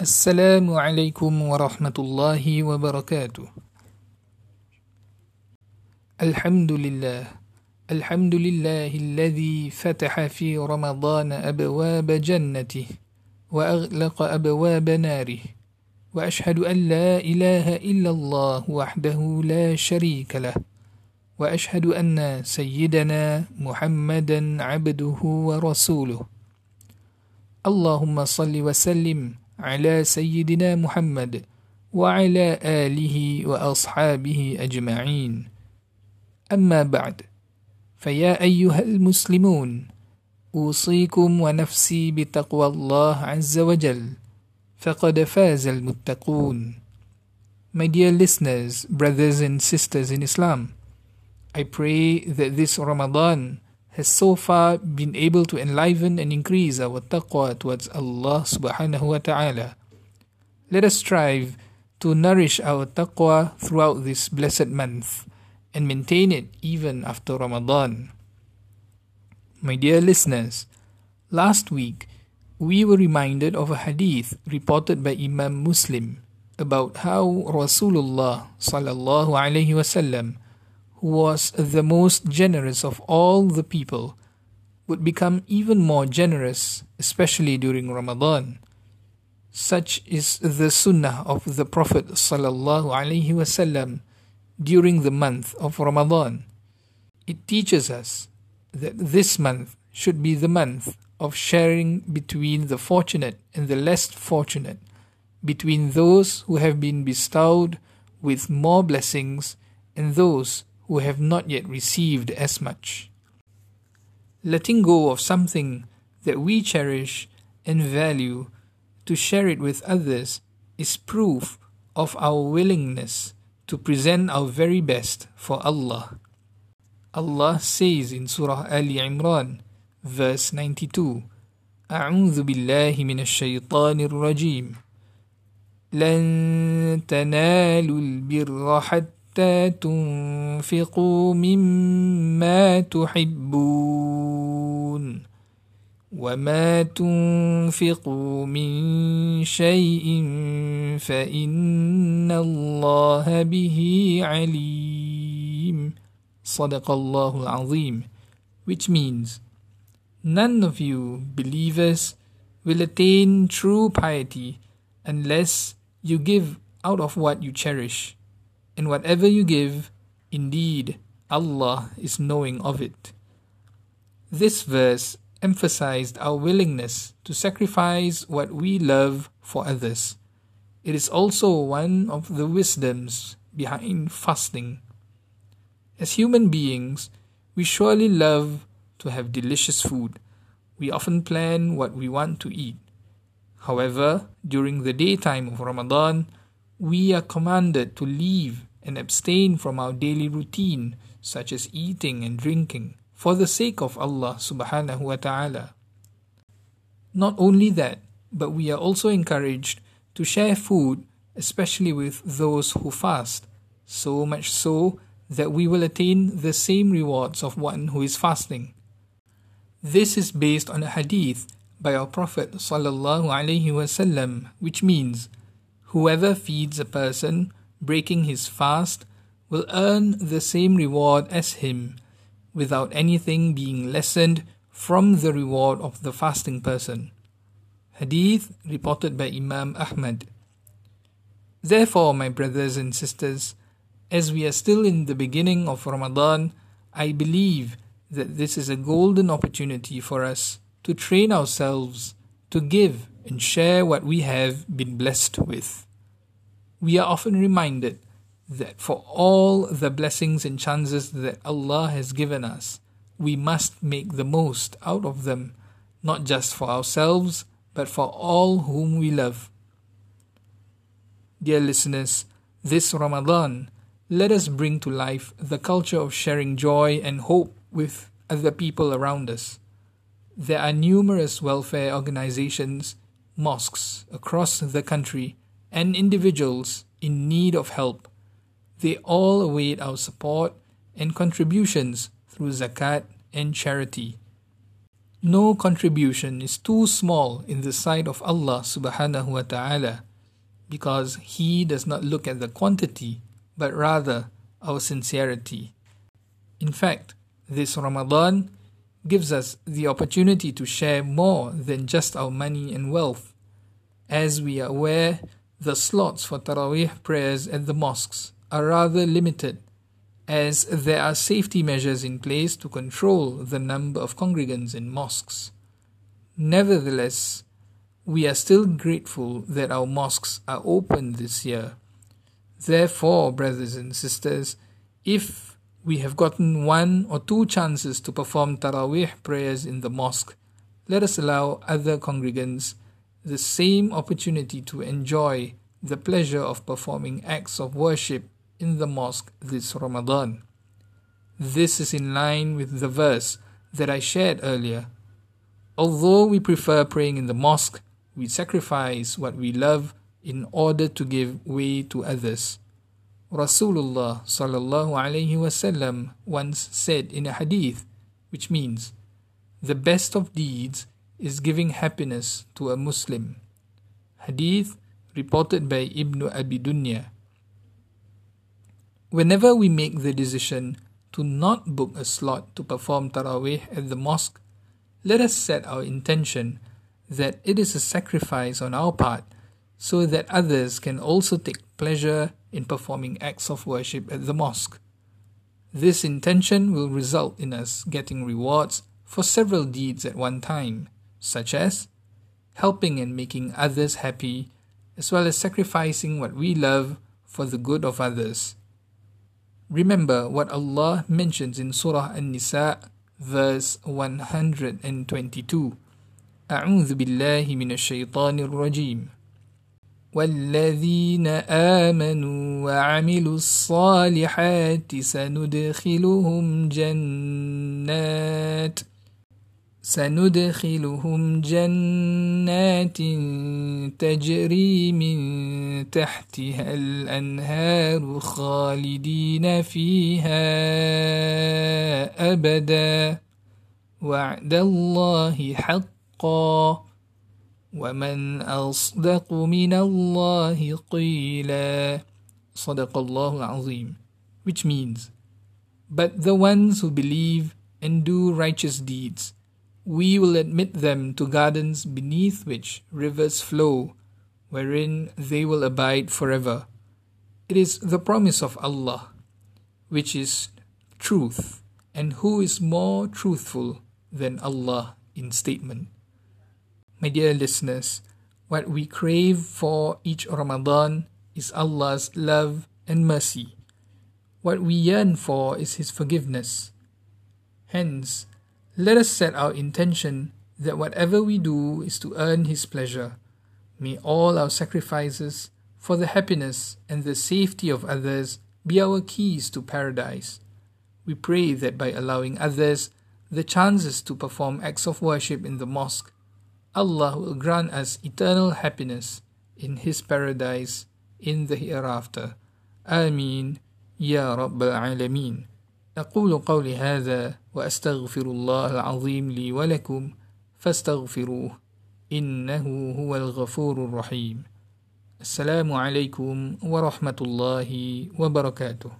السلام عليكم ورحمة الله وبركاته. الحمد لله الحمد لله الذي فتح في رمضان أبواب جنته وأغلق أبواب ناره وأشهد أن لا إله إلا الله وحده لا شريك له وأشهد أن سيدنا محمدا عبده ورسوله اللهم صل وسلم على سيدنا محمد وعلى آله وأصحابه أجمعين. أما بعد فيا أيها المسلمون أوصيكم ونفسي بتقوى الله عز وجل فقد فاز المتقون. My dear listeners, brothers and sisters in Islam, I pray that this Ramadan has so far been able to enliven and increase our taqwa towards Allah subhanahu wa ta'ala. Let us strive to nourish our taqwa throughout this blessed month and maintain it even after Ramadan. My dear listeners, last week we were reminded of a hadith reported by Imam Muslim about how Rasulullah sallallahu alaihi wasallam was the most generous of all the people, would become even more generous, especially during Ramadan. Such is the sunnah of the Prophet wasallam during the month of Ramadan. It teaches us that this month should be the month of sharing between the fortunate and the less fortunate, between those who have been bestowed with more blessings and those who have not yet received as much. Letting go of something that we cherish and value to share it with others is proof of our willingness to present our very best for Allah. Allah says in Surah Ali Imran, verse 92, أعوذ بالله من الشيطان الرجيم لن تنالوا البر حتى حتى تنفقوا مما تحبون وما تنفقوا من شيء فإن الله به عليم صدق الله العظيم which means none of you believers will attain true piety unless you give out of what you cherish and whatever you give, indeed, Allah is knowing of it. This verse emphasized our willingness to sacrifice what we love for others. It is also one of the wisdoms behind fasting. As human beings, we surely love to have delicious food. We often plan what we want to eat. However, during the daytime of Ramadan, we are commanded to leave and abstain from our daily routine, such as eating and drinking, for the sake of Allah subhanahu wa ta'ala. Not only that, but we are also encouraged to share food, especially with those who fast, so much so that we will attain the same rewards of one who is fasting. This is based on a hadith by our Prophet sallallahu alaihi wasallam, which means, whoever feeds a person breaking his fast will earn the same reward as him without anything being lessened from the reward of the fasting person. Hadith reported by Imam Ahmad. Therefore, my brothers and sisters, as we are still in the beginning of Ramadan, I believe that this is a golden opportunity for us to train ourselves to give and share what we have been blessed with we are often reminded that for all the blessings and chances that Allah has given us, we must make the most out of them, not just for ourselves, but for all whom we love. Dear listeners, this Ramadan, let us bring to life the culture of sharing joy and hope with other people around us. There are numerous welfare organizations, mosques across the country and individuals in need of help. They all await our support and contributions through zakat and charity. No contribution is too small in the sight of Allah subhanahu wa ta'ala because He does not look at the quantity but rather our sincerity. In fact, this Ramadan gives us the opportunity to share more than just our money and wealth. As we are aware, the slots for Taraweeh prayers at the mosques are rather limited as there are safety measures in place to control the number of congregants in mosques. Nevertheless, we are still grateful that our mosques are open this year. Therefore, brothers and sisters, if we have gotten one or two chances to perform Taraweeh prayers in the mosque, let us allow other congregants the same opportunity to enjoy the pleasure of performing acts of worship in the mosque this Ramadan. This is in line with the verse that I shared earlier. Although we prefer praying in the mosque, we sacrifice what we love in order to give way to others. Rasulullah sallallahu alaihi wasallam once said in a hadith, which means, the best of deeds is giving happiness to a Muslim. Hadith reported by Ibn Abi Dunya. Whenever we make the decision to not book a slot to perform Taraweeh at the mosque, let us set our intention that it is a sacrifice on our part so that others can also take pleasure in performing acts of worship at the mosque. This intention will result in us getting rewards for several deeds at one time, such as helping and making others happy, as well as sacrificing what we love for the good of others. Remember what Allah mentions in Surah An-Nisa verse 122. أعوذ بالله من الشيطان الرجيم والذين آمنوا وعملوا الصالحات سندخلهم جنات سندخلهم جنات تجري من تحتها الأنهار خالدين فيها أبدا. وعد الله حقا. ومن أصدق من الله قيلا. صدق الله العظيم. Which means but the ones who believe and do righteous deeds we will admit them to gardens beneath which rivers flow, wherein they will abide forever. It is the promise of Allah, which is truth, and who is more truthful than Allah in statement. My dear listeners, what we crave for each Ramadan is Allah's love and mercy. What we yearn for is His forgiveness. Hence, let us set our intention that whatever we do is to earn His pleasure. May all our sacrifices for the happiness and the safety of others be our keys to paradise. We pray that by allowing others the chances to perform acts of worship in the mosque, Allah will grant us eternal happiness in His paradise in the hereafter. Ameen. Ya Rabbal Alameen. أقول قولي هذا وأستغفر الله العظيم لي ولكم فاستغفروه إنه هو الغفور الرحيم. السلام عليكم ورحمة الله وبركاته.